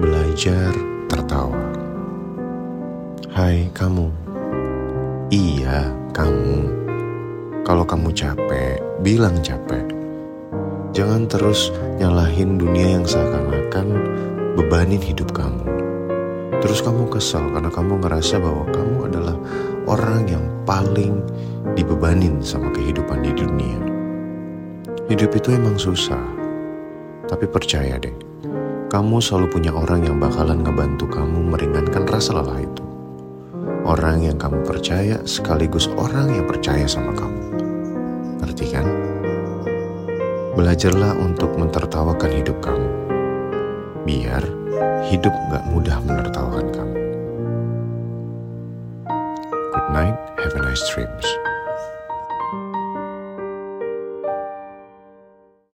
Belajar tertawa. Hai kamu. Iya, kamu. Kalau kamu capek, bilang capek. Jangan terus nyalahin dunia yang seakan-akan bebanin hidup kamu. Terus kamu kesal karena kamu ngerasa bahwa kamu adalah orang yang paling dibebanin sama kehidupan di dunia. Hidup itu emang susah, tapi percaya deh, kamu selalu punya orang yang bakalan ngebantu kamu meringankan rasa lelah itu. Orang yang kamu percaya sekaligus orang yang percaya sama kamu. Ngerti kan? Belajarlah untuk mentertawakan hidup kamu. Biar hidup gak mudah menertawakan kamu. Good night, have a nice dreams.